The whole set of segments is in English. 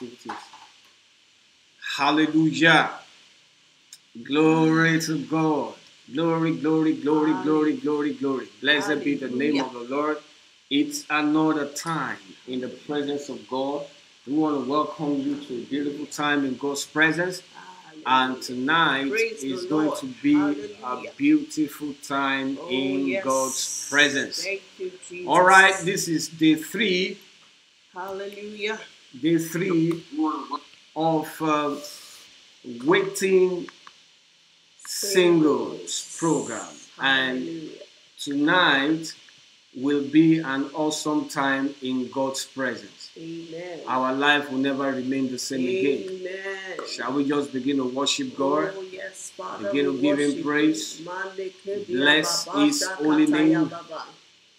activities. Hallelujah. Glory to God. Glory, glory, glory, glory, glory, glory. Blessed be the name of the Lord. It's another time in the presence of God. We want to welcome you to a beautiful time in God's presence. And tonight Praise is going Lord. to be Hallelujah. a beautiful time Oh, in yes. God's presence. Thank you, Jesus. All right, this is day three, Hallelujah. Day three of uh, waiting singles program, and tonight will be an awesome time in God's presence. Amen. Our life will never remain the same again. Shall we just begin to worship God? Oh, yes, Father. Begin to give Him praise. Bless His holy name. baba.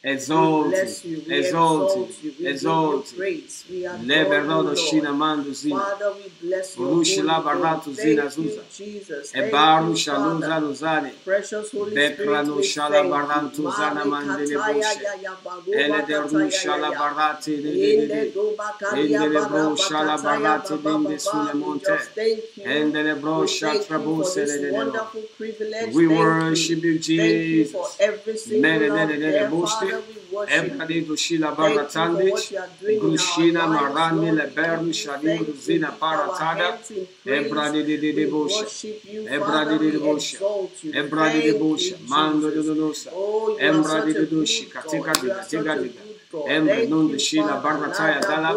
Exalt we bless you. Him, We exalt Him, exalt you. We exalt give Him. you praise. We adore you, Leberodo shina mando zina. Father, we bless your la name. barato zina zuza. Ebaru shaluza luzane. Precious Holy Bekrano shala you. zana mandele boshe. ya ya baroba Ele de ru kataya ya shala de de de de. kalia Endele bro shala kataya dinde sule We monte. you. Endele bro shatra you for se de de de no. wonderful privilege. We worship you, you. Thank you for Jesus. Mene de de de de boste. Father. We worship you. Ebrade do shila Thank you for baratande. what you are doing in our Grushina lives, marande le We beru give you shalim zina paratada. hands in praise. Ebrade de de de worship you, de de We boshe. exalt you. Ebrade de you. Mando de donosa. Oh, you are Embra such de de doshi. Katika God. You diga are such diga a diga. good God. Embre Thank non de shila barataya dala.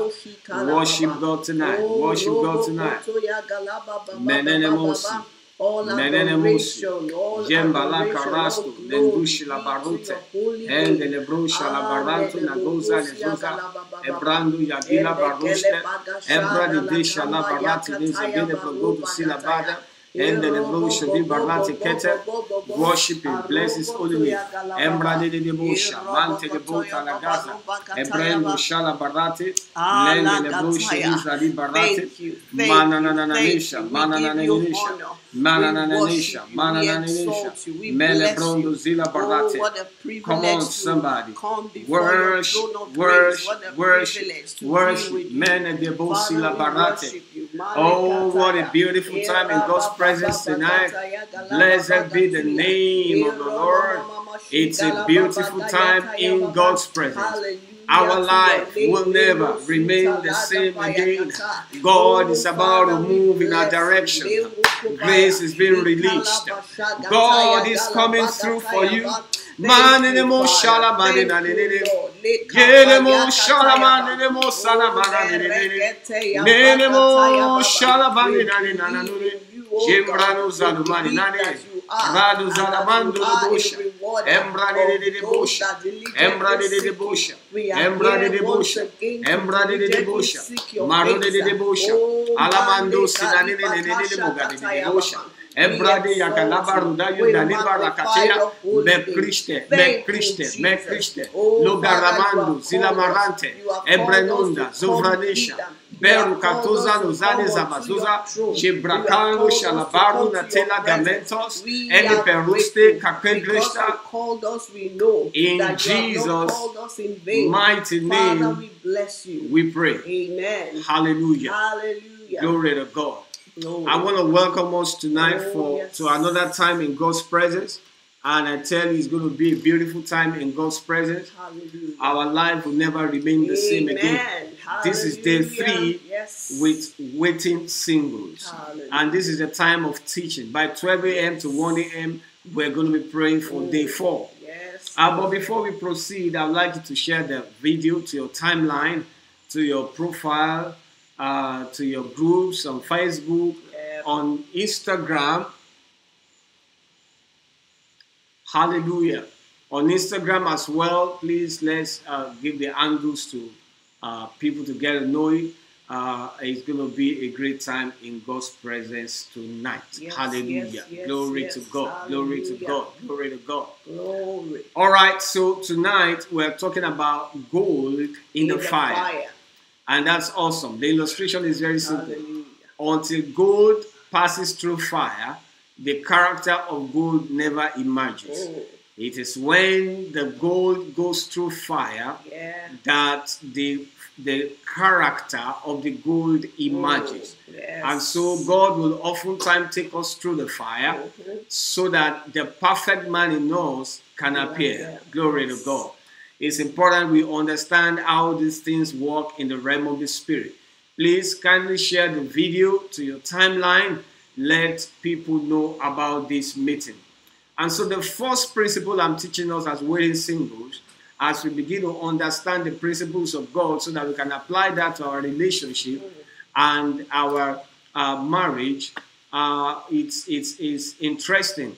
Worship. God tonight. Worship God tonight. koto ya galaba baba Menene mosi. Baba. All Menene mosi. adoration, all Jemba la adoration, all carasto. glory Lendushi be la to barute. your holy Ende name. le brusha la baranto Ande na de goza le bokosi ya zuza. galaba baba. Ebrandu yagila Ende baruste. kele baga Ebra shada di la desha la kamba barati de yakataya zegede progodu baroba sila gataya. bada. Ende le brusha di barati kete. Worship him. Bless his holy name. Embra de de de bosha. Mante de bota la gaza. Ebrendo shala barate. Lende le brusha di zali barate. Thank you. Thank Mana you. na na na Thank nisha. you. We Mana na give na you nisha. honor. Mana na We na worship nisha. you. Mana We na na nisha. exalt you. We Mele bless brondo you. zila Oh, barate. what a privilege Come on, somebody. Worship, your throne of grace. worship, worship, be worship. Mene de bosi la Father, we barate. worship you. Oh, what a beautiful time in God's presence tonight. Blessed be the name of the Lord. It's a beautiful time in God's presence. Our life will never remain the same again. God is about to move in our direction. Grace is being released. God is coming through for you. Man in the mo shala man in the Yele mo shala man in the mo sala man in the Nene mo shala man in the Jembrano Zalumani Nane, Radu Zalamando de Bosha, Embrade de Bosha, Embrade de Bosha, Embrade de Bosha, Embrade de Bosha, Marode de Bosha, Alamando Sinani de Mogade de Bosha. Embrade yakalaba rudayo daliba rakatea me Christe, me Christe, me Christe, Logaramando, Zilamarante, Ebrenonda, Zovranisha, Beru katuza luzane zabazuza, Jebrakano shalabaru na tela gamentos, Eni peruste kakengrista, called us, we know In that you have Jesus' not called us in vain. mighty Father, name we bless you. we pray. Amen. Hallelujah. Hallelujah. Glory to God. I want to welcome us tonight Oh, for to another time in God's presence. And I tell you, it's going to be a beautiful time in God's presence. Hallelujah. Our life will never remain the same again. Amen. This is day three Yes. with waiting singles. Hallelujah. And this is a time of teaching. By 12 a.m. to 1 a.m., we're going to be praying for day four. Yes. Uh, but before we proceed, I'd like you to share the video to your timeline, to your profile, uh, to your groups on Facebook, Yeah. on Instagram. Hallelujah. On Instagram as well, please let's uh, give the handles to uh, people to get to know it. Uh, it's going to be a great time in God's presence tonight. Yes, Hallelujah. yes, yes, Glory to God. Glory to God. Glory to God. Glory. All right, so tonight we're talking about gold in, the, fire. and that's awesome. The illustration is very simple. Hallelujah. Until gold passes through fire, the character of gold never emerges. Oh, It is when the gold goes through fire yeah. that the the character of the gold emerges. Oh, yes. And so God will oftentimes take us through the fire Mhm. so that the perfect man in us can appear. yeah. Glory to God. It's important we understand how these things work in the realm of the spirit. Please kindly share the video to your timeline. Let people know about this meeting. And so, the first principle I'm teaching us as waiting singles, as we begin to understand the principles of God so that we can apply that to our relationship and our uh, marriage, uh, it's, it's, it's interesting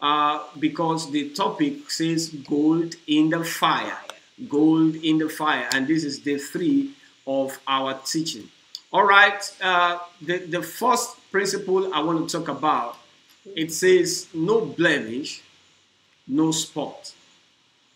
uh, because the topic says gold in the fire. Gold in the fire. And this is day three of our teaching. All right, uh, the, the first principle I want to talk about it says no blemish, no spot.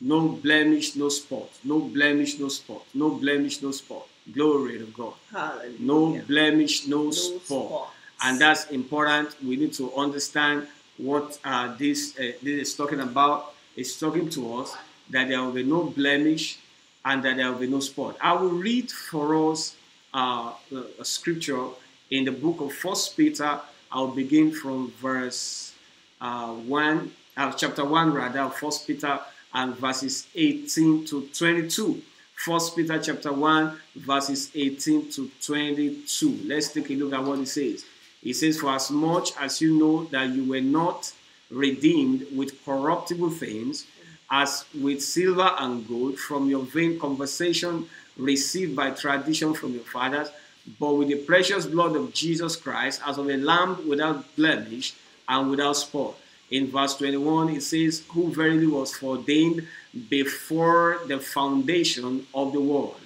No blemish, no spot. No blemish, no spot. No blemish, no spot. Glory to God. Hallelujah. No blemish, no, No spot. spots. And that's important. We need to understand what uh, this, uh, this is talking about. It's talking to us that there will be no blemish and that there will be no spot. I will read for us uh, a- a scripture in the book of First Peter. I'll begin from verse uh, 1, uh, chapter 1 rather, First Peter and verses 18 to 22. First Peter chapter 1, verses 18 to 22. Let's take a look at what it says. It says, For as much as you know that you were not redeemed with corruptible things, as with silver and gold from your vain conversation received by tradition from your fathers, but with the precious blood of Jesus Christ, as of a lamb without blemish and without spot. In verse 21, it says, Who verily was foreordained before the foundation of the world,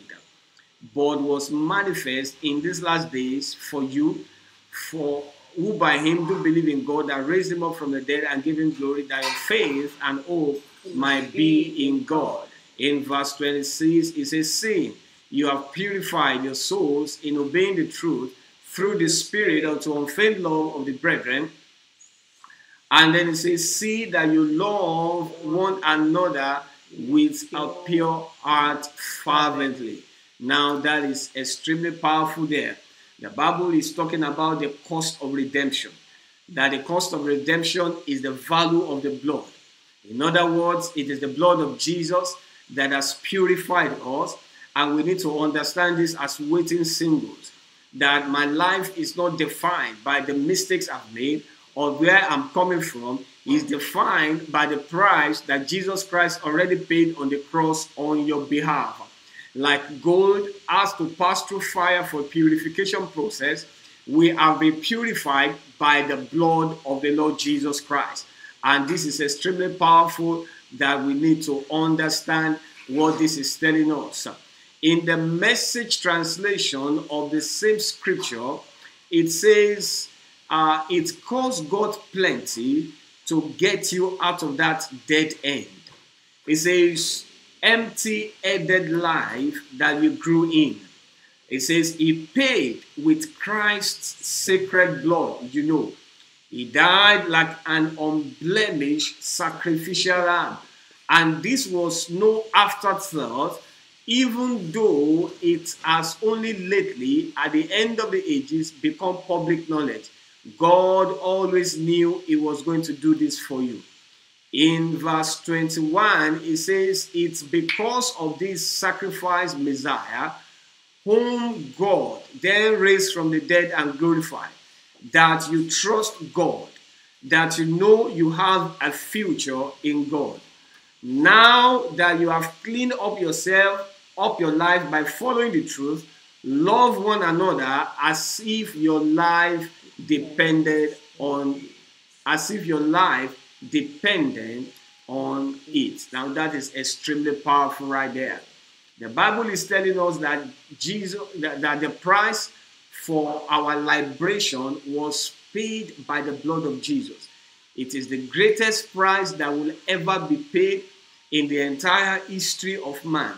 but was manifest in these last days for you, for who by him do believe in God that raised him up from the dead and gave him glory, that your faith and hope might be in God. In verse 26, it says, Seeing you have purified your souls in obeying the truth through the Spirit unto unfeigned love of the brethren. And then it says, See that you love one another with a pure heart fervently. Now, that is extremely powerful there. The Bible is talking about the cost of redemption. That the cost of redemption is the value of the blood. In other words, it is the blood of Jesus that has purified us. And we need to understand this as waiting singles that my life is not defined by the mistakes I've made or where I'm coming from, is defined by the price that Jesus Christ already paid on the cross on your behalf. Like gold has to pass through fire for purification process, we have been purified by the blood of the Lord Jesus Christ. And this is extremely powerful that we need to understand what this is telling us. In the message translation of the same scripture, it says, uh, It cost God plenty to get you out of that dead end. It says, empty headed life that you grew in. It says, He paid with Christ's sacred blood, you know. He died like an unblemished sacrificial lamb. And this was no afterthought, even though it has only lately, at the end of the ages, become public knowledge. God always knew He was going to do this for you. In verse 21, it says, It's because of this sacrifice Messiah, whom God then raised from the dead and glorified, that you trust God, that you know you have a future in God. Now that you have cleaned up yourself, up your life by following the truth, love one another as if your life depended on as if your life depended on it. Now that is extremely powerful right there. The Bible is telling us that Jesus that, that the price for our liberation was paid by the blood of Jesus. It is the greatest price that will ever be paid in the entire history of man.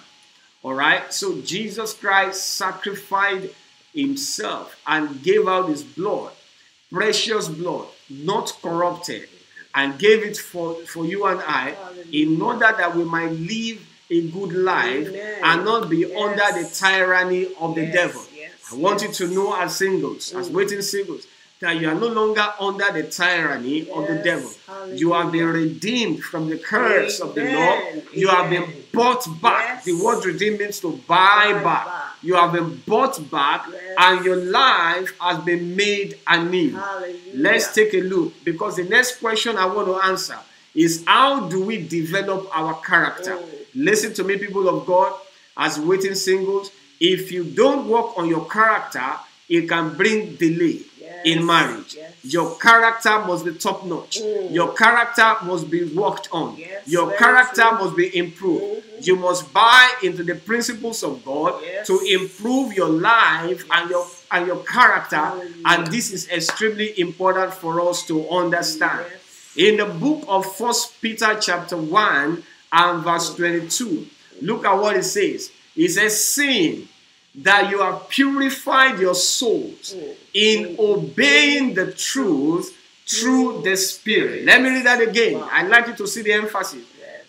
All right? So Jesus Christ sacrificed himself and gave out his blood, precious blood, not corrupted, and gave it for, for you and I in order that we might live a good life Amen. and not be Yes. under the tyranny of the devil. yes, I want yes. you to know as singles, as Mm. waiting singles, that you are no longer under the tyranny of the Yes, devil. You have been redeemed from the curse of the law. You have been bought back. Yes. The word redeemed means to buy Buy back. back. You have been bought back, Yes. and your life has been made anew. Hallelujah. Let's take a look because the next question I want to answer is how do we develop our character? Oh. Listen to me, people of God, as waiting singles. If you don't work on your character, it can bring delay Yes, in marriage. yes. Your character must be top notch. Mm. Your character must be worked on. Yes, your character true. must be improved. Mhm. You must buy into the principles of God to improve your life and your and your character. Hallelujah. And this is extremely important for us to understand. In the book of First Peter chapter 1 and verse 22, look at what it says. It says, seeing that you have purified your souls Mm. in mm. obeying the truth through mm. the Spirit. Let me read that again. I'd like you to see the emphasis.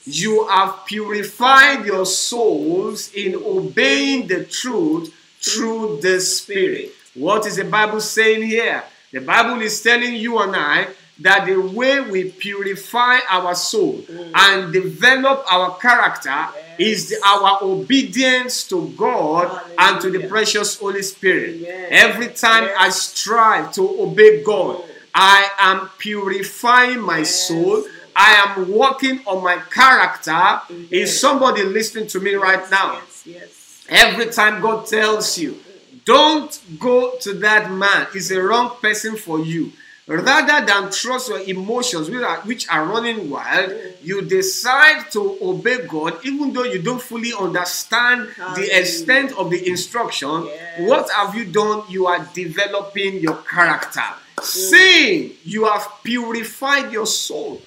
You have purified your souls in obeying the truth through mm. the Spirit. What is the Bible saying here? The Bible is telling you and I that the way we purify our soul and develop our character is our obedience to God and to the precious Holy Spirit. Amen. Every time Yes. I strive to obey God, I am purifying my Yes, soul. I am working on my character. Yes. Is somebody listening to me right now? Yes, yes. Every time God tells you, don't go to that man, he's a wrong person for you. Rather than trust your emotions, which are, which are running wild, you decide to obey God, even though you don't fully understand the extent of the instruction. Yes. What have you done? You are developing your character. Seeing you have purified your soul,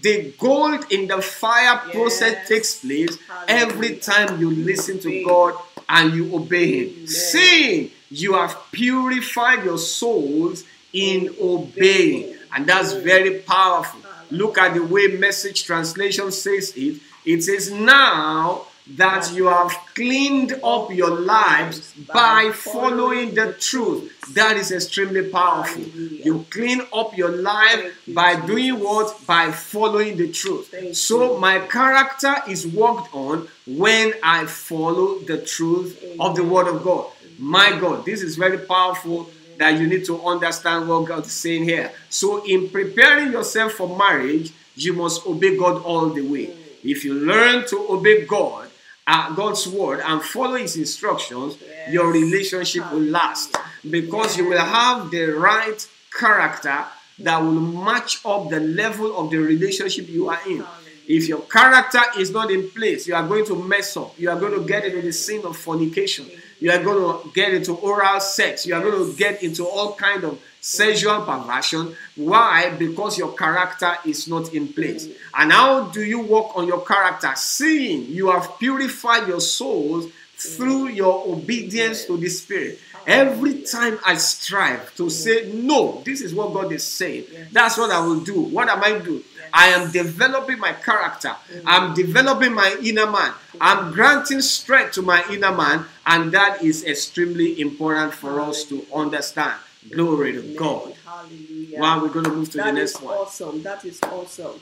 the gold in the fire process takes place every time you listen to God and you obey Him. Amen. Seeing you have purified your souls in obeying, and that's very powerful. Look at the way message translation says it. It says, Now that you have cleaned up your lives by following the truth. That is extremely powerful. You clean up your life by doing what? By following the truth. So my character is worked on when I follow the truth of the word of God. My God, this is very powerful that you need to understand what God is saying here. So, in preparing yourself for marriage, you must obey God all the way. If you learn to obey God, uh, God's word, and follow His instructions, Yes. your relationship will last because you will have the right character that will match up the level of the relationship you are in. If your character is not in place, you are going to mess up. You are going to get into the sin of fornication. You are going to get into oral sex. You are going to get into all kind of sexual perversion. Why? Because your character is not in place. And how do you work on your character? Seeing you have purified your souls through your obedience to the Spirit. Every time I strive to say, No, this is what God is saying, that's what I will do. What am I doing? I am developing my character. Mm. I'm developing my inner man. I'm granting strength to my inner man. And that is extremely important for us to understand. Glory to God. Hallelujah. Wow, we're going to move to the next is one. awesome. That is awesome.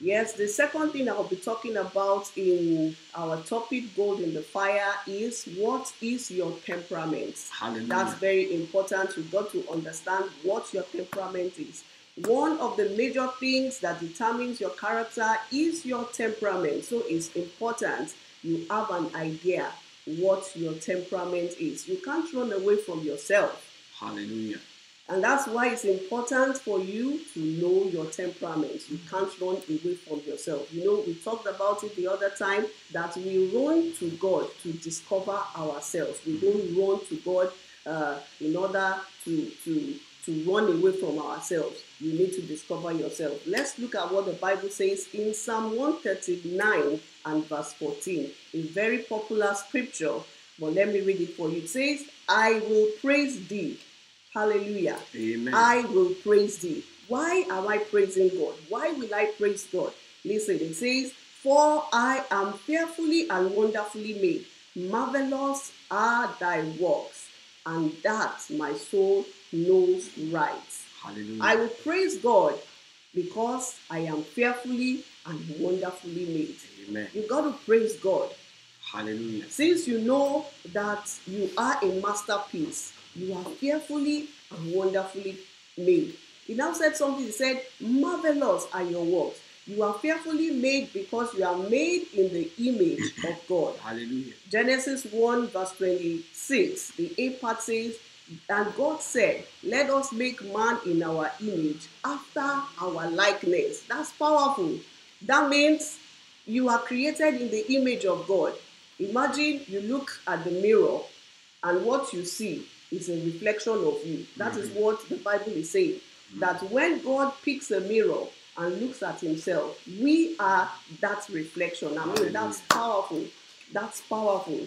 Yes, the second thing I'll be talking about in our topic, Gold in the Fire, is what is your temperament? Hallelujah. That's very important. You've got to understand what your temperament is. One of the major things that determines your character is your temperament. So it's important you have an idea what your temperament is. You can't run away from yourself. Hallelujah. And that's why it's important for you to know your temperament. You can't run away from yourself. You know, we talked about it the other time that we run to God to discover ourselves. We don't run to God uh, in order to, to, to run away from ourselves. You need to discover yourself. Let's look at what the Bible says in Psalm 139 and verse 14, a very popular scripture. But let me read it for you. It says, I will praise thee. Hallelujah. Amen. I will praise thee. Why am I praising God? Why will I praise God? Listen, it says, For I am fearfully and wonderfully made. Marvelous are thy works, and that my soul knows right. Hallelujah. I will praise God because I am fearfully and wonderfully made. Amen. You got to praise God. Hallelujah. Since you know that you are a masterpiece, you are fearfully and wonderfully made. He now said something, he said, Marvelous are your works. You are fearfully made because you are made in the image of God. Hallelujah. Genesis 1, verse 26, the A part says, And God said, Let us make man in our image, after our likeness. That's powerful. That means you are created in the image of God. Imagine you look at the mirror, and what you see is a reflection of you. That is what the Bible is saying. That when God picks a mirror and looks at himself, we are that reflection. I mean, that's powerful. That's powerful.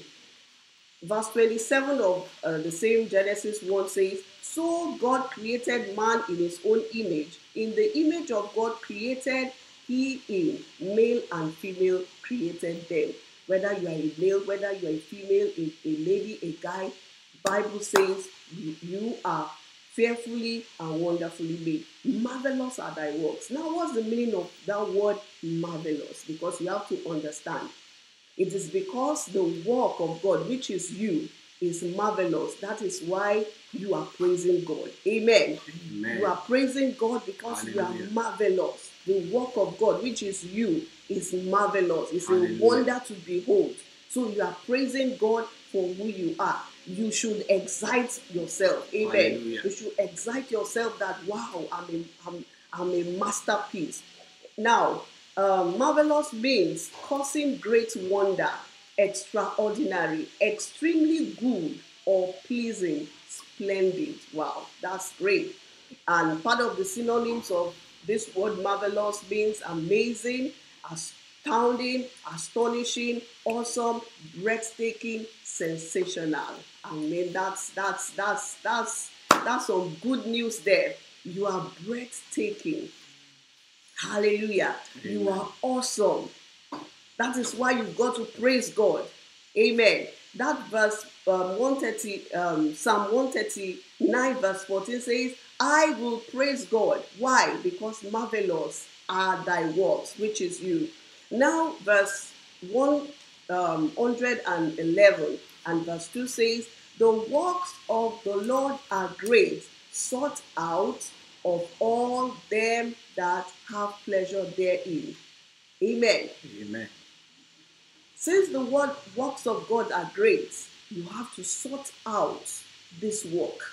Verse 27 of uh, the same Genesis 1 says, So God created man in his own image. In the image of God created he him, male and female created them. Whether you are a male, whether you are a female, a, a lady, a guy, Bible says you, are fearfully and wonderfully made. Marvelous are thy works. Now, what's the meaning of that word marvelous? Because you have to understand. It is because the work of God, which is you, is marvelous. That is why you are praising God. Amen. Amen. You are praising God because you are marvelous. The work of God, which is you, is marvelous. It's a wonder to behold. So you are praising God for who you are. You should excite yourself. Amen. Hallelujah. You should excite yourself that wow, I'm a, I'm, I'm a masterpiece. Now, um, marvelous means causing great wonder, extraordinary, extremely good, or pleasing, splendid. Wow, that's great. And part of the synonyms of this word marvelous means amazing, astounding, astonishing, awesome, breathtaking, sensational. I mean, that's that's that's that's that's some good news there. You are breathtaking. Hallelujah. You are awesome. That is why you've got to praise God. Amen. That verse um, 130, um, Psalm 139, verse 14 says, I will praise God. Why? Because marvelous are thy works, which is you. Now, verse 1, um, 111 and verse 2 says, The works of the Lord are great, sought out of all them that have pleasure therein. Amen. Amen. Since the word works of God are great, you have to sort out this work.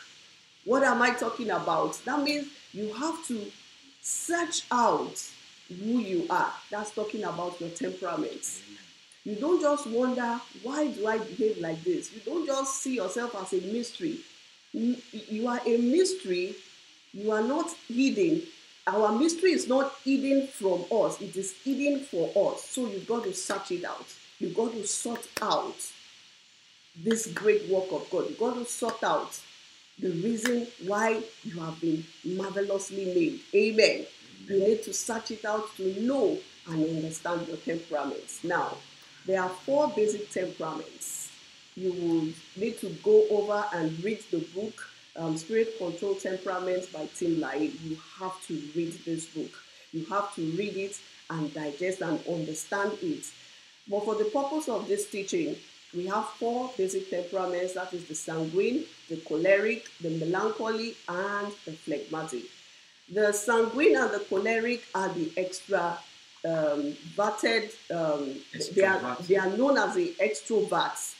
What am I talking about? That means you have to search out who you are. That's talking about your temperaments. You don't just wonder, why do I behave like this? You don't just see yourself as a mystery. You you are a mystery, you are not hidden. Our mystery is not hidden from us, it is hidden for us. So you've got to search it out. You've got to sort out this great work of God. You've got to sort out the reason why you have been marvelously made. Amen. You need to search it out to know and understand your temperaments. Now, there are four basic temperaments. You will need to go over and read the book um, Spirit Control Temperaments by Tim LaHaye. You have to read this book. You have to read it and digest and understand it. But for the purpose of this teaching, we have four basic temperaments that is the sanguine, the choleric, the melancholy, and the phlegmatic. The sanguine and the choleric are the extra um, verted, um, they, are, they are known as the extroverts,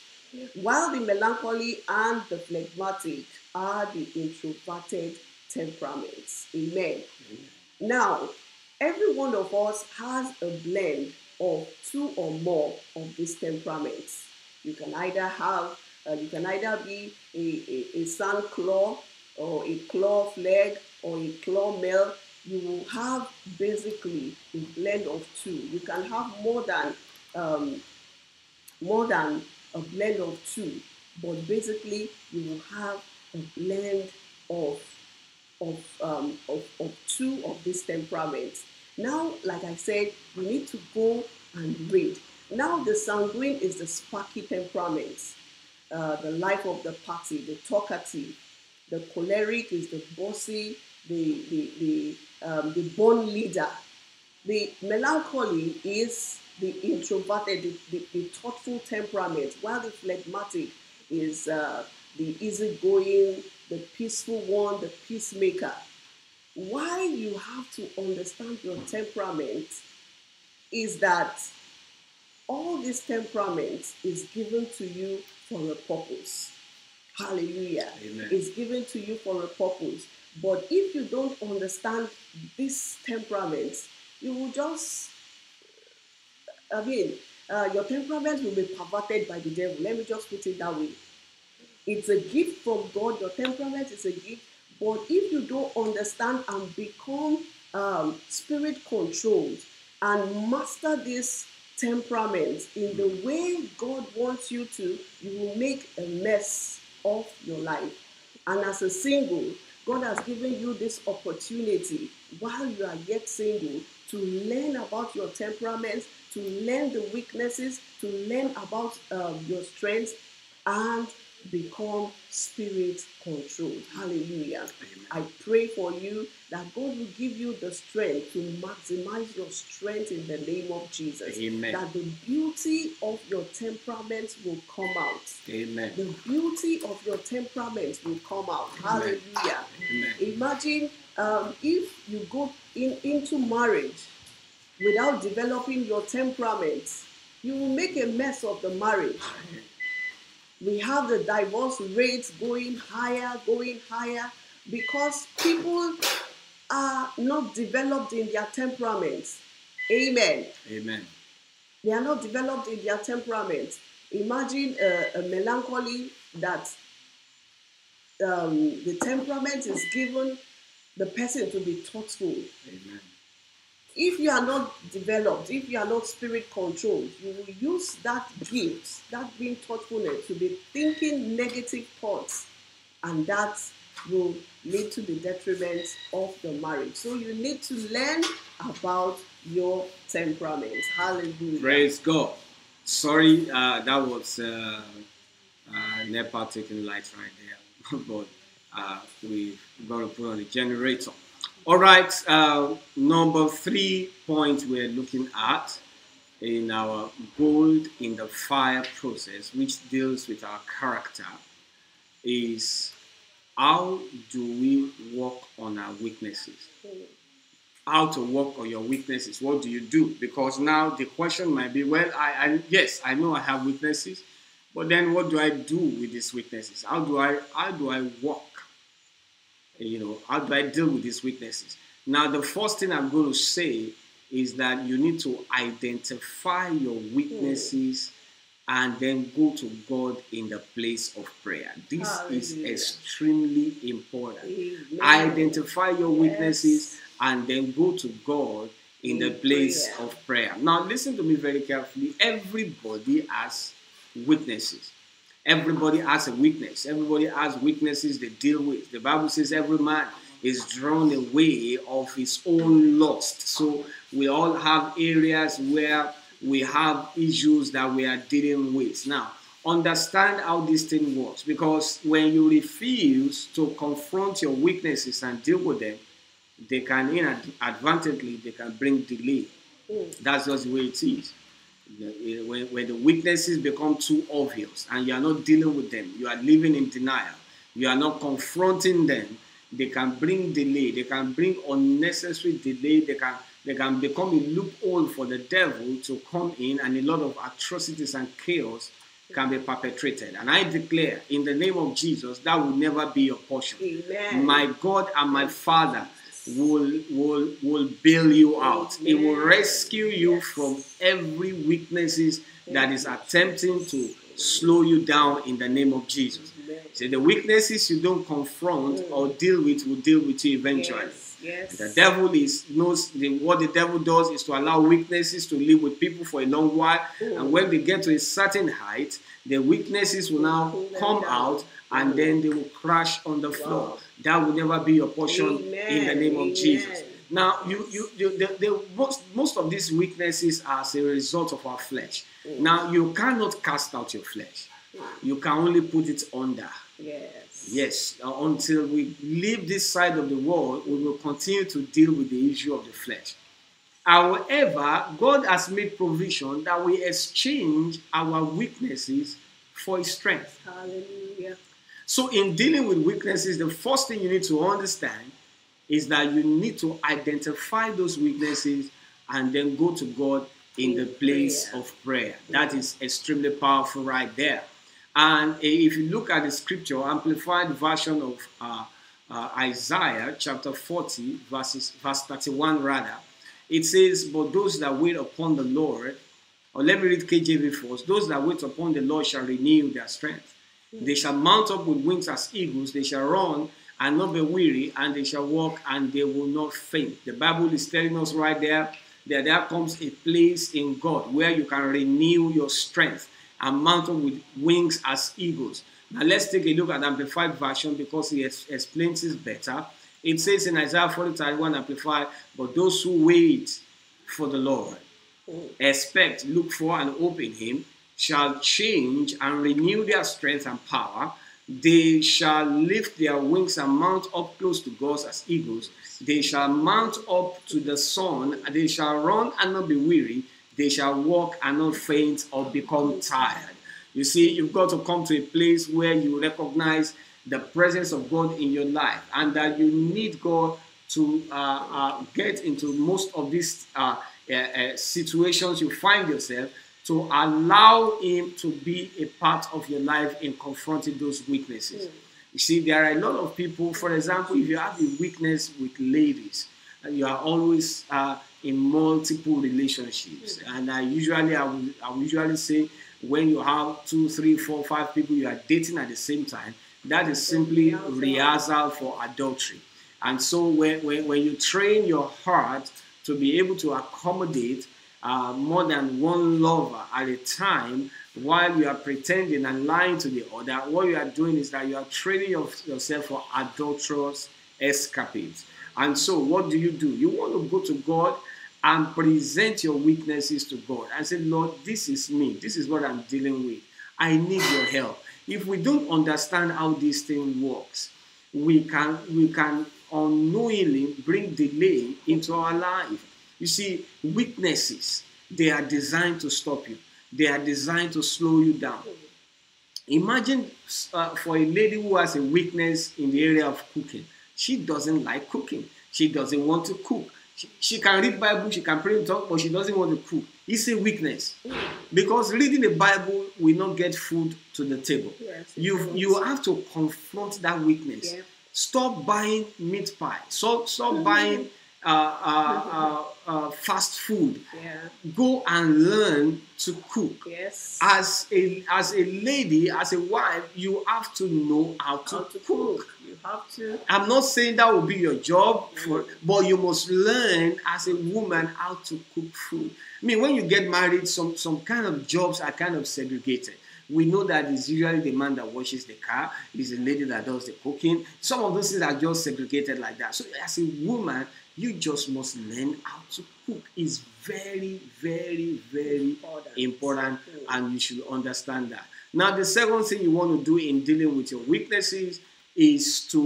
while the melancholy and the phlegmatic are the introverted temperaments. Amen. Now, every one of us has a blend of two or more of these temperaments. You can either have, uh, you can either be a, a, a sun claw or a claw flag or a claw male. You will have basically a blend of two. You can have more than um, more than a blend of two, but basically you will have a blend of of, um, of, of two of these temperaments. Now, like I said, we need to go and read. Now, the sanguine is the sparky temperament, uh, the life of the party, the talkative. The choleric is the bossy, the, the, the, um, the born leader. The melancholy is the introverted, the, the, the thoughtful temperament, while the phlegmatic is uh, the easygoing, the peaceful one, the peacemaker. Why you have to understand your temperament is that all this temperament is given to you for a purpose. Hallelujah. Amen. It's given to you for a purpose. But if you don't understand this temperament, you will just, I mean, uh, your temperament will be perverted by the devil. Let me just put it that way. It's a gift from God. Your temperament is a gift. But if you don't understand and become um, spirit controlled and master this temperament in the way God wants you to, you will make a mess of your life. And as a single, God has given you this opportunity while you are yet single to learn about your temperaments, to learn the weaknesses, to learn about um, your strengths, and become spirit controlled. Hallelujah. Amen. I pray for you that God will give you the strength to maximize your strength in the name of Jesus. Amen. That the beauty of your temperament will come out. Amen. The beauty of your temperament will come out. Amen. Hallelujah. Amen. Imagine um, if you go in, into marriage without developing your temperament, you will make a mess of the marriage. We have the divorce rates going higher, going higher, because people are not developed in their temperaments. Amen. Amen. They are not developed in their temperament. Imagine a, a melancholy that um, the temperament is given the person to be thoughtful. Amen. If you are not developed, if you are not spirit controlled, you will use that gift, that being thoughtfulness, to be thinking negative thoughts, and that will lead to the detriment of the marriage. So you need to learn about your temperament. Hallelujah. Praise God. Sorry, uh, that was uh, uh, NEPA taking lights right there, but uh, we've got to put on the generator. All right, uh, number three point we're looking at in our gold in the fire process, which deals with our character, is how do we work on our weaknesses? how to work on your weaknesses. What do you do? Because now the question might be, well, I, I yes, I know I have weaknesses, but then what do I do with these weaknesses? How do I how do I work? You know, how do I deal with these weaknesses? Now, the first thing I'm going to say is that you need to identify your weaknesses and then go to God in the place of prayer. This is extremely important. Amen. Identify your weaknesses Yes. and then go to God in the place prayer. of prayer. Now, listen to me very carefully. Everybody has weaknesses. Everybody has a weakness. Everybody has weaknesses they deal with. The Bible says every man is drawn away of his own lust. So we all have areas where we have issues that we are dealing with. Now, understand how this thing works because when you refuse to confront your weaknesses and deal with them, they can inadvertently they can bring delay. Hmm. That's just the way it is. When, when the eh, weaknesses become too obvious and you are not dealing with them, you are living in denial, you are not confronting them, they can bring delay, they can bring unnecessary delay, they can they can become a loophole for the devil to come in and a lot of atrocities and chaos can be perpetrated. And I declare in the name of Jesus that will never be your portion. Amen. My God and my Father will will will bail you out. He will rescue you Yes. from every weaknesses that is attempting to slow you down in the name of Jesus. So the weaknesses you don't confront or deal with will deal with you eventually. Yes. yes. The devil is knows the, what the devil does is to allow weaknesses to live with people for a long while, and when they get to a certain height, the weaknesses will now come out, and then they will crash on the floor. Wow. That will never be your portion in the name of Amen. Jesus. Now, you, you, you the, the, most, most of these weaknesses are as a result of our flesh. Mm. Now, you cannot cast out your flesh. You can only put it under. Yes. Yes, uh, until we leave this side of the world, we will continue to deal with the issue of the flesh. However, God has made provision that we exchange our weaknesses for His strength. Hallelujah. So, in dealing with weaknesses, the first thing you need to understand is that you need to identify those weaknesses and then go to God in the place of prayer. That is extremely powerful right there. And if you look at the scripture, amplified version of uh, uh, Isaiah chapter 40, verses, verse 31 rather, it says, But those that wait upon the Lord, or let me read KJV first, those that wait upon the Lord shall renew their strength. Mm. They shall mount up with wings as eagles, they shall run and not be weary, and they shall walk and they will not faint. The Bible is telling us right there that there comes a place in God where you can renew your strength and mount up with wings as eagles. Now let's take a look at Amplified Version because it explains it better. It says in Isaiah 40 31 Amplified, but those who wait for the Lord, mm. expect, look for, and hope in Him, shall change and renew their strength and power. They shall lift their wings and mount up close to God as eagles. They shall mount up to the sun. They shall run and not be weary. They shall walk and not faint or become tired. You see, you've got to come to a place where you recognize the presence of God in your life and that you need God to uh, uh, get into most of these uh, uh, uh, situations you find yourself to allow Him to be a part of your life in confronting those weaknesses. Hmm. You see, there are a lot of people, for example, if you have a weakness with ladies, and you are always uh, in multiple relationships, hmm. and I usually, I will, I will usually say, when you have two, three, four, five people you are dating at the same time, that is hmm. simply rehearsal for adultery. And so when, when, when you train your heart to be able to accommodate uh, more than one lover at a time while you are pretending and lying to the other, what you are doing is that you are training your- yourself for adulterous escapades. And so, what do you do? You want to go to God and present your weaknesses to God and say, Lord, this is me. This is what I'm dealing with. I need your help. If we don't understand how this thing works, we can we can unknowingly bring delay into our life. You see, weaknesses they are designed to stop you. They are designed to slow you down. Imagine uh, for a lady who has a weakness in the area of cooking. She doesn't like cooking. She doesn't want to cook. She, she can read Bible, she can pray and talk, but she doesn't want to cook. It's a weakness. Because reading the Bible will not get food to the table. Yes, you you have to confront that weakness. Yeah. Stop buying meat pie. Stop stop buying uh, uh, uh, uh, fast food. Yeah. Go and learn to cook. Yes. As a as a lady, as a wife, you have to know how to, How to cook. cook. You have to. I'm not saying that will be your job, for, but you must learn as a woman how to cook food. I mean, when you get married, some some kind of jobs are kind of segregated. We know that it's usually the man that washes the car, is the lady that does the cooking. Some of those things are just segregated like that. So, as a woman, you just must learn how to cook. It's very, very, very Important. important, Mm. and you should understand that. Now, the second thing you want to do in dealing with your weaknesses is to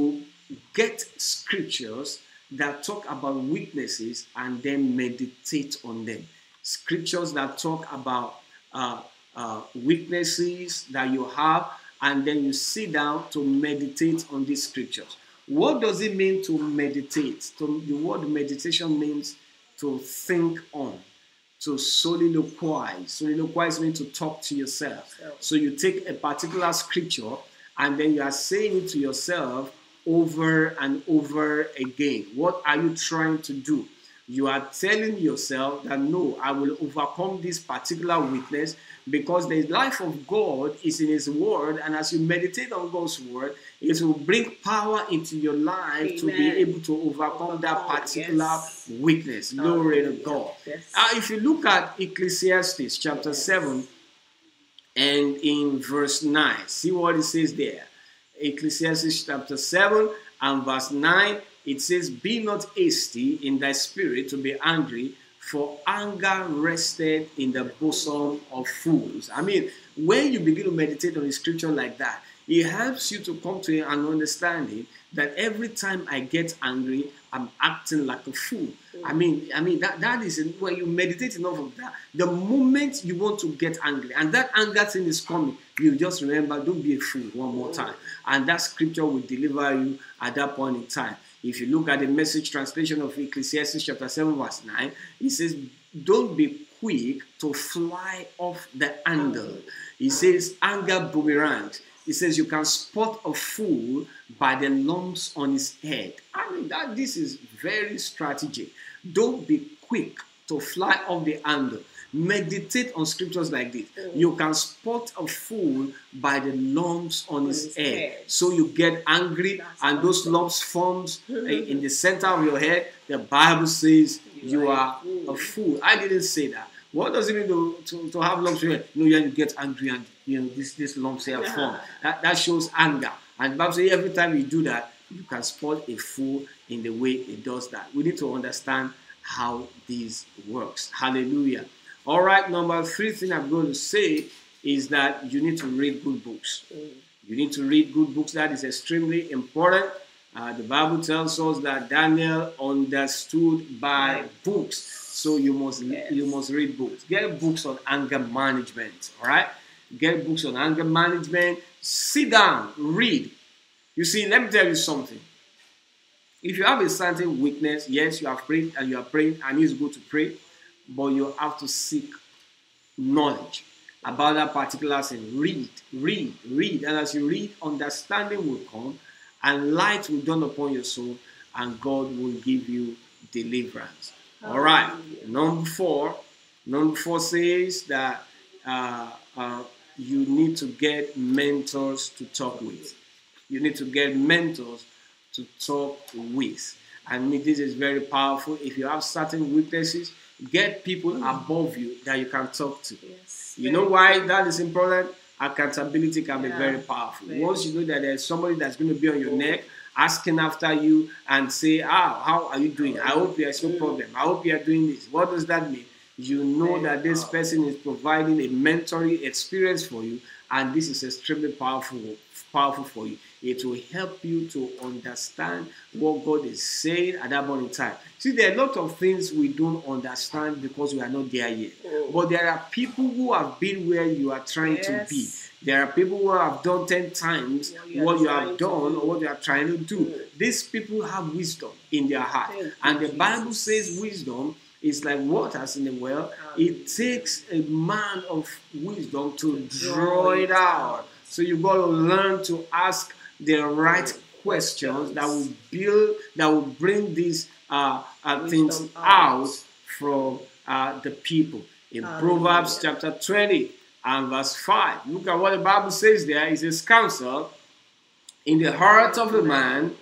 get scriptures that talk about weaknesses and then meditate on them. Scriptures that talk about uh, uh, weaknesses that you have, and then you sit down to meditate on these scriptures. What does it mean to meditate? To, the word meditation means to think on, to soliloquize. Soliloquize means to talk to yourself. So you take a particular scripture and then you are saying it to yourself over and over again. What are you trying to do? You are telling yourself that no, I will overcome this particular weakness because the life of God is in His Word, and as you meditate on God's Word, it will bring power into your life to be able to overcome that particular yes. weakness. Glory to God. Yes. Uh, if you look at Ecclesiastes chapter Yes. 7 and in verse 9, see what it says there. Ecclesiastes chapter 7 and verse 9, it says, Be not hasty in thy spirit to be angry, for anger rested in the bosom of fools. I mean, when you begin to meditate on the scripture like that, it helps you to come to an understanding that every time I get angry, I'm acting like a fool. I mm. mean, I mean that that is when you meditate enough of that. The moment you want to get angry, and that anger thing is coming, you just remember, don't be a fool one more mm. time, and that scripture will deliver you at that point in time. If you look at the message translation of Ecclesiastes chapter 7, verse 9, it says, Don't be quick to fly off the handle. He says, Anger boomerangs. He says, You can spot a fool by the lumps on his head. I mean, that this is very strategic. Don't be quick to fly off the handle. Meditate on scriptures like this. Mm. You can spot a fool by the lumps on, on his, his head. head. So you get angry, That's and awesome. those lumps forms in the center of your head. The Bible says you, you are a fool. I didn't say that. What does it mean to, to, to have lumps here? You know, you get angry and you know this this lumps here yeah. form. That, that shows anger. And the Bible says every time you do that, you can spot a fool in the way it does that. We need to understand how this works. Hallelujah. All right, number three thing I'm going to say is that you need to read good books. Mm. You need to read good books. That is extremely important. Uh, the Bible tells us that Daniel understood by books. So you must yes. you must read books. Get books on anger management. All right. Get books on anger management. Sit down, read. You see, let me tell you something. If you have a certain weakness, yes, you have prayed and you are praying, and it's good to pray but you have to seek knowledge about that particular thing. Read, read, read. And as you read, understanding will come and light will dawn upon your soul, and God will give you deliverance. All right. Number four. Number four says that uh, uh, you need to get mentors to talk with. You need to get mentors to talk with. And this is very powerful. If you have certain weaknesses, Get people above you that you can talk to. Yes, you know why that is important? Accountability can be very powerful. Very Once you know that there's somebody that's going to be on your neck, asking after you and say, Ah, how are you doing? I hope you there's no problem. I hope you are doing this. What does that mean? You know that this person is providing a mentoring experience for you, and this is extremely powerful, powerful for you. It will help you to understand what God is saying at that point in time. See, there are a lot of things we don't understand because we are not there yet. Oh. But there are people who have been where you are trying yes. to be. There are people who have done 10 times what you have done or what you are trying to do. Mm. These people have wisdom in their heart. and the Bible says wisdom is like waters in the well. It takes a man of wisdom to draw it out. So you've got to learn to ask the right questions that will build, that will bring these uh, uh, things out from uh, the people. In Proverbs chapter 20 and verse 5, look at what the Bible says there. It says, Counsel in the heart of a man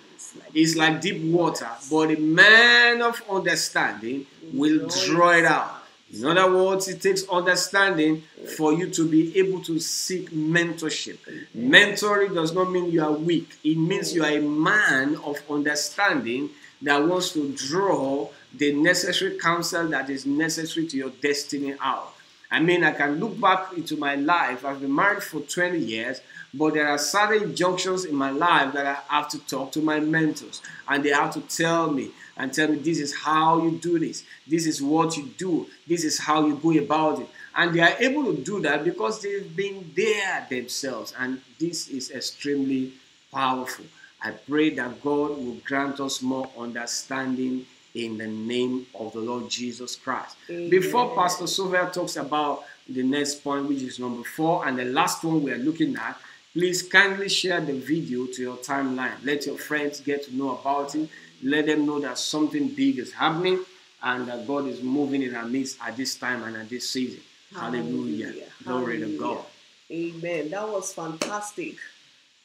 is like deep water, but a man of understanding will draw it out. In other words, it takes understanding for you to be able to seek mentorship. Mentoring does not mean you are weak, it means you are a man of understanding that wants to draw the necessary counsel that is necessary to your destiny out. I mean, I can look back into my life. I've been married for 20 years, but there are certain junctions in my life that I have to talk to my mentors, and they have to tell me and tell me this is how you do this, this is what you do, this is how you go about it. And they are able to do that because they've been there themselves, and this is extremely powerful. I pray that God will grant us more understanding in the name of the Lord Jesus Christ. Amen. Before Pastor Sylvia talks about the next point, which is number four, and the last one we are looking at, please kindly share the video to your timeline. Let your friends get to know about it. Let them know that something big is happening and that God is moving in our midst at this time and at this season. Hallelujah. Hallelujah. Glory Hallelujah. to God. Amen. That was fantastic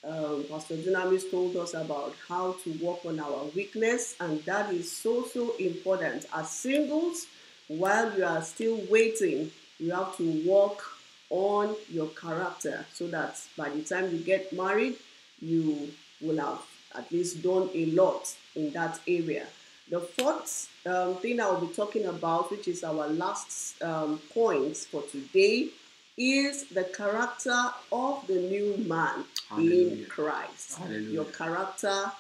um, Pastor Dunamis told us about how to work on our weakness, and that is so, so important. As singles, while you are still waiting, you have to work on your character so that by the time you get married, you will have at least done a lot in that area. The fourth um, thing I will be talking about, which is our last um, point for today, is the character of the new man Hallelujah. in Christ. Hallelujah. Your character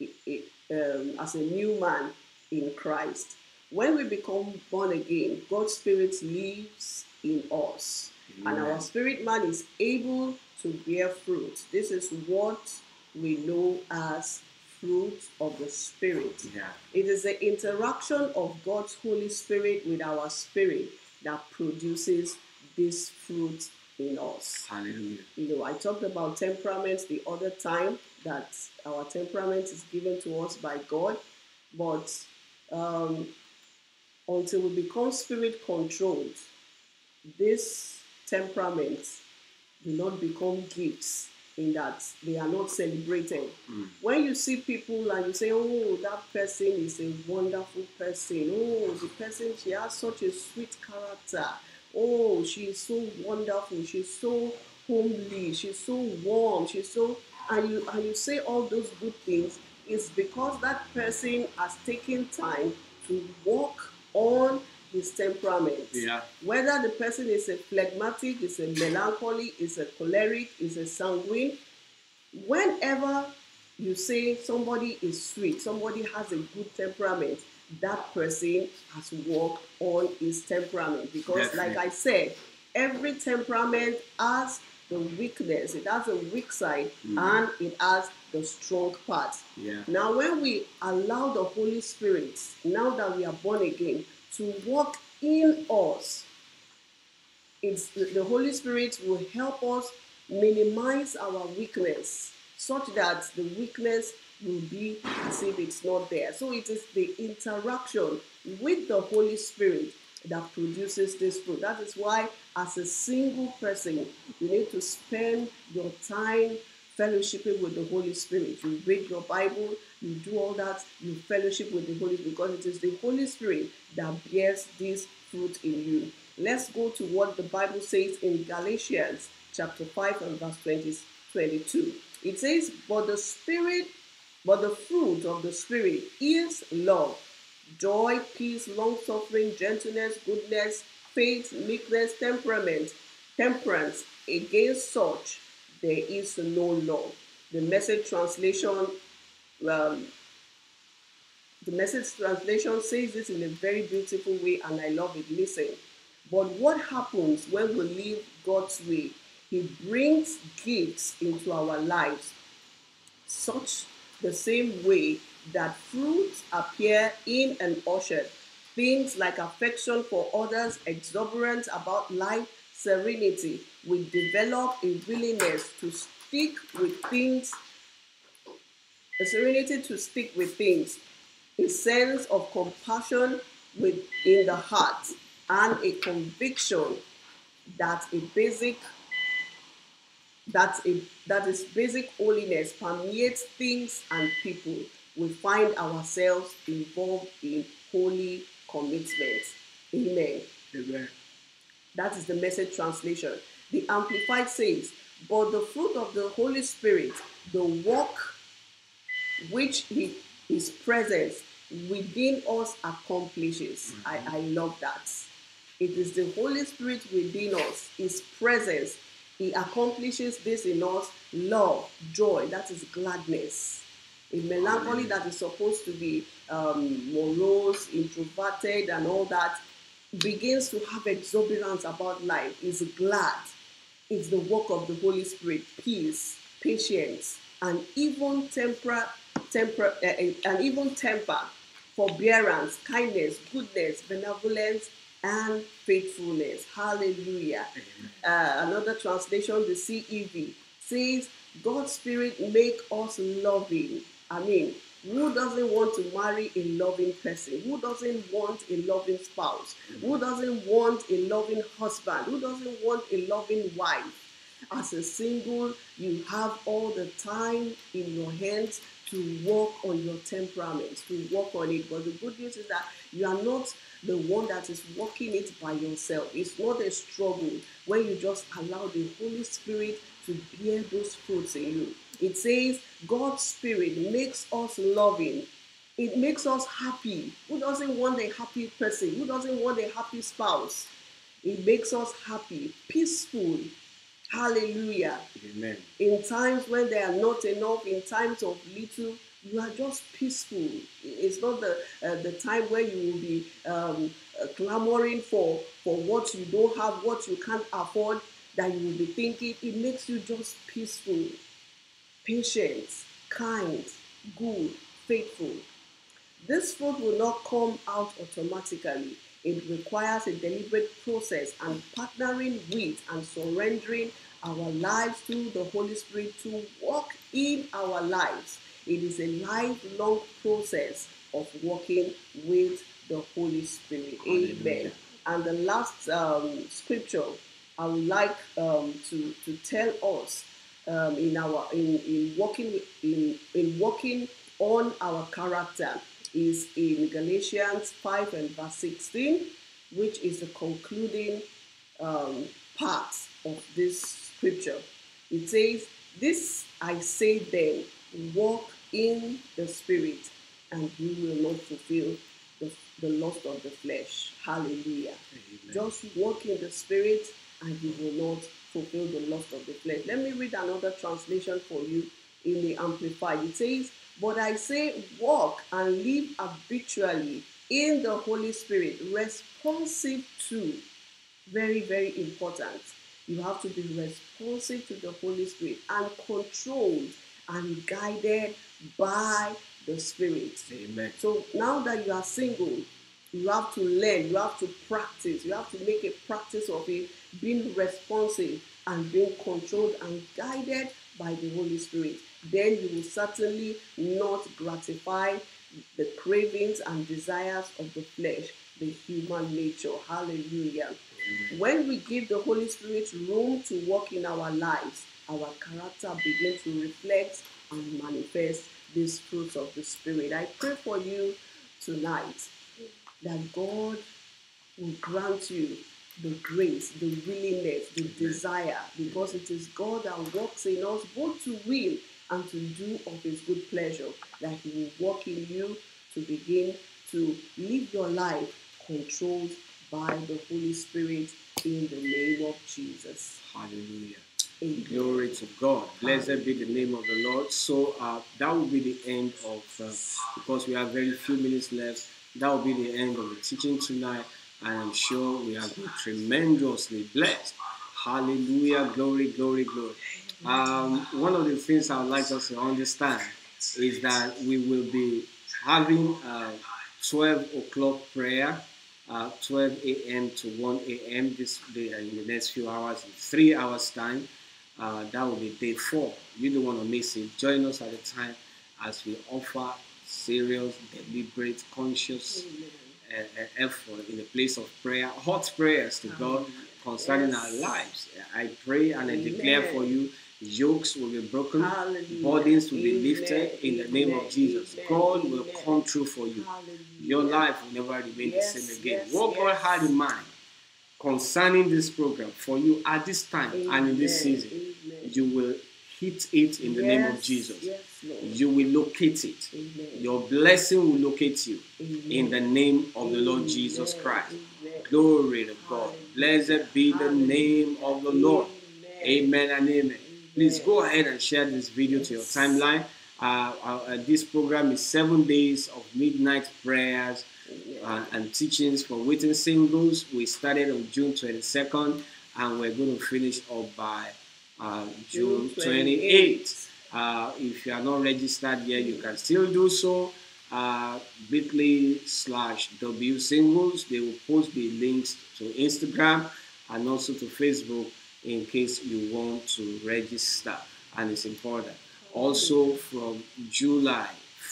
um, as a new man in Christ. When we become born again, God's Spirit lives in us, and our spirit man is able to bear fruit. This is what we know as fruit of the Spirit. Yeah. It is the interaction of God's Holy Spirit with our spirit that produces this fruit in us. Hallelujah. You know, I talked about temperament the other time that our temperament is given to us by God, but um, until we become spirit controlled, this temperament do not become gifts in that they are not celebrated. When you see people and you say, Oh, that person is a wonderful person. Oh, the person, she has such a sweet character. Oh, she's so wonderful. She's so homely. She's so warm. She's so and you and you say all those good things, it's because that person has taken time to work on his temperament Yeah. whether the person is a phlegmatic, is a melancholy, is a choleric, is a sanguine, whenever you say somebody is sweet, somebody has a good temperament, that person has worked on his temperament. Because, like I said, every temperament has the weakness, it has a weak side, mm-hmm. and it has the strong part. Yeah. Now, when we allow the Holy Spirit, now that we are born again, to work in us, it's the Holy Spirit will help us minimize our weakness such that the weakness will be as if it's not there. So it is the interaction with the Holy Spirit that produces this fruit. That is why, as a single person, you need to spend your time fellowshipping with the Holy Spirit. You read your Bible, you do all that, you fellowship with the Holy Spirit because it is the Holy Spirit that bears this fruit in you. Let's go to what the Bible says in Galatians chapter 5 and verse 20, 22. It says, But the Spirit, but the fruit of the Spirit is love, joy, peace, long suffering, gentleness, goodness, faith, meekness, temperament, temperance. Against such there is no law. The message translation, um, the message translation says this in a very beautiful way, and I love it. Listen. But what happens when we live God's way? He brings gifts into our lives, such the same way that fruits appear in an orchard. Things like affection for others, exuberance about life, serenity. We develop a willingness to stick with things, a serenity to stick with things, a sense of compassion within the heart, and a conviction that a basic that a that is basic holiness permeates things and people. We find ourselves involved in holy commitments. Amen. Amen. That is the message translation. The Amplified says, But the fruit of the Holy Spirit, the work which he, His presence within us accomplishes. I, I love that. It is the Holy Spirit within us, His presence. He accomplishes this in us love, joy, that is gladness. A melancholy that is supposed to be um, morose, introverted, and all that begins to have exuberance about life, is glad. It's the work of the Holy Spirit, peace, patience, and even temper, temper, uh, and even temper, forbearance, kindness, goodness, benevolence, and faithfulness. Hallelujah. Uh, another translation, the CEV, says, God's Spirit make us loving. I mean, who doesn't want to marry a loving person? Who doesn't want a loving spouse? Who doesn't want a loving husband? Who doesn't want a loving wife? As a single, you have all the time in your hands to work on your temperament, to work on it. But the good news is that you are not the one that is working it by yourself. It's not a struggle when you just allow the Holy Spirit to bear those fruits in you. It says God's Spirit makes us loving. It makes us happy. Who doesn't want a happy person? Who doesn't want a happy spouse? It makes us happy, peaceful. Hallelujah. Amen. In times when there are not enough, in times of little, you are just peaceful. It's not the uh, the time where you will be um, uh, clamoring for for what you don't have, what you can't afford. That you will be thinking. It makes you just peaceful, patient, kind, good, faithful. This fruit will not come out automatically. It requires a deliberate process and partnering with and surrendering our lives to the Holy Spirit to walk in our lives. It is a lifelong process of walking with the Holy Spirit. Amen. And the last um, scripture I would like um, to, to tell us um, in our in, in walking in, in walking on our character is in Galatians 5 and verse 16, which is the concluding um, part of this scripture. It says, This I say then, walk in the spirit, and you will not fulfill the, the lust of the flesh. Hallelujah. Amen. Just walk in the spirit, and you will not fulfill the lust of the flesh. Let me read another translation for you in the Amplified. It says, But I say, walk and live habitually in the Holy Spirit, responsive to very, very important. You have to be responsive to the Holy Spirit and controlled and guided by the Spirit. Amen. So now that you are single, you have to learn, you have to practice, you have to make a practice of it, being responsive and being controlled and guided by the Holy Spirit. Then you will certainly not gratify the cravings and desires of the flesh, the human nature. Hallelujah. When we give the Holy Spirit room to work in our lives, our character begin to reflect and manifest these fruits of the Spirit. I pray for you tonight that God will grant you the grace, the willingness, the desire, because it is God that works in us both to will and to do of His good pleasure, that He will work in you to begin to live your life controlled by the Holy Spirit in the name of Jesus. Hallelujah. Glory to God. Blessed be the name of the Lord. So uh, that will be the end of, uh, because we have very few minutes left, that will be the end of the teaching tonight. I'm sure we have been tremendously blessed. Hallelujah. Glory, glory, glory. Um, one of the things I would like us to understand is that we will be having uh, 12 o'clock prayer, uh, 12 a.m. to 1 a.m. this day uh, in the next few hours, in three hours time. Uh, that will be day four. You don't want to miss it. Join us at the time as we offer serious, deliberate, conscious uh, uh, effort in the place of prayer, hot prayers to God concerning Yes. our lives. I pray and I declare for you yokes will be broken, Hallelujah. burdens will be Amen. lifted in the name Amen. of Jesus. Amen. God will come true for you. Hallelujah. Your life will never remain Yes, the same again. yes, what God had in mind concerning this program for you at this time and in this season, you will hit it in the name of Jesus. Yes, You will locate it. Your blessing will locate you in the name of the Lord Jesus Christ. Glory to God. Blessed be the name of the Lord. Amen and amen. Please go ahead and share this video to your timeline. Uh, uh, uh, this program is seven days of midnight prayers uh, and teachings for waiting singles. We started on June 22nd and we're going to finish up by uh, June June 28th. Uh, if you are not registered yet, you can still do so. Uh, bit.ly slash W singles. They will post the links to Instagram and also to Facebook in case you want to register, and it's important. Also, from July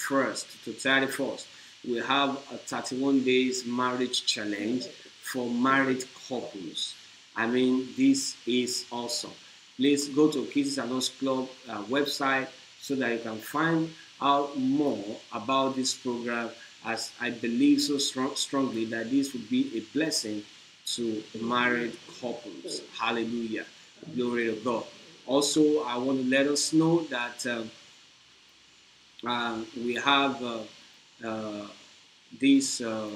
1st to 31st, we have a 31 days marriage challenge for married couples. I mean, this is awesome. Please go to Kisses and Us Club uh, website so that you can find out more about this program. As I believe so strong, strongly that this would be a blessing to married couples. Hallelujah. Glory to God. Also, I want to let us know that um, uh, we have uh, uh, this uh,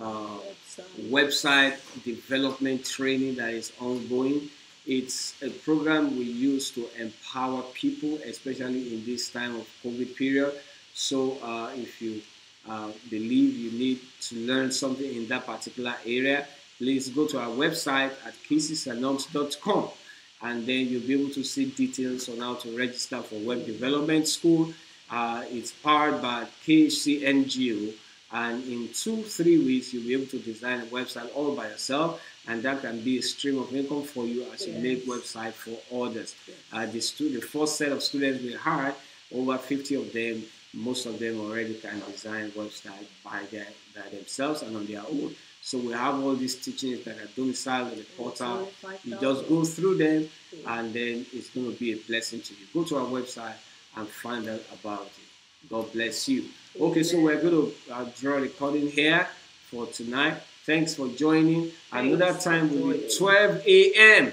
uh, website development training that is ongoing. It's a program we use to empower people, especially in this time of COVID period. So, uh, if you believe you need to learn something in that particular area, please go to our website at casesannounce.com and then you'll be able to see details on how to register for web development school. Uh, it's powered by KCNGO, and in two, three weeks, you'll be able to design a website all by yourself, and that can be a stream of income for you as you make website for others. Uh, the, the first set of students we hired, over 50 of them, most of them already can design website by, their, by themselves and on their own. So we have all these teachings that are domiciled in the portal. You just go through them and then it's going to be a blessing to you. Go to our website and find out about it. God bless you. Okay, so we're going to uh, draw a recording here for tonight. Thanks for joining. Another time will be 12 a.m.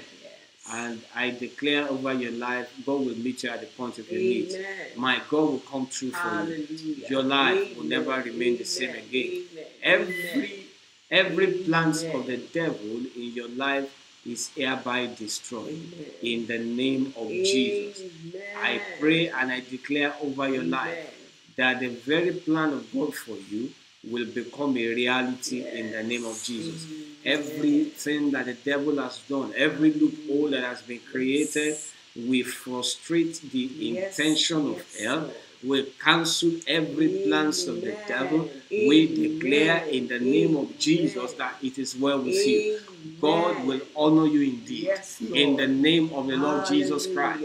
And I declare over your life, God will meet you at the point of your needs. My God will come true for you. Your life will never remain the same again. Every Every plans of the devil in your life is hereby destroyed Amen. in the name of Amen. Jesus. I pray and I declare over your Amen. life that the very plan of God for you will become a reality in the name of Jesus. Everything that the devil has done, every loophole that has been created, we frustrate the yes. intention of hell we cancel every plans of the devil. We declare in the name of Jesus that it is well with you. God will honor you indeed. Yes, in the name of the Lord Hallelujah. Jesus Christ.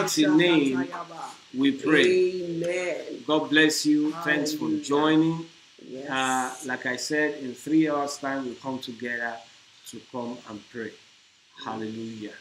that you will not miss out Thank you, Lord that Jesus. which God has planned Thank for you, Lord Jesus. We give you praise. Yes, Lord. In Jesus' mighty name, we pray. Amen. God bless you. Thanks for joining. Yes. Uh, like I said, in three hours' time, we come together to come and pray. Hallelujah.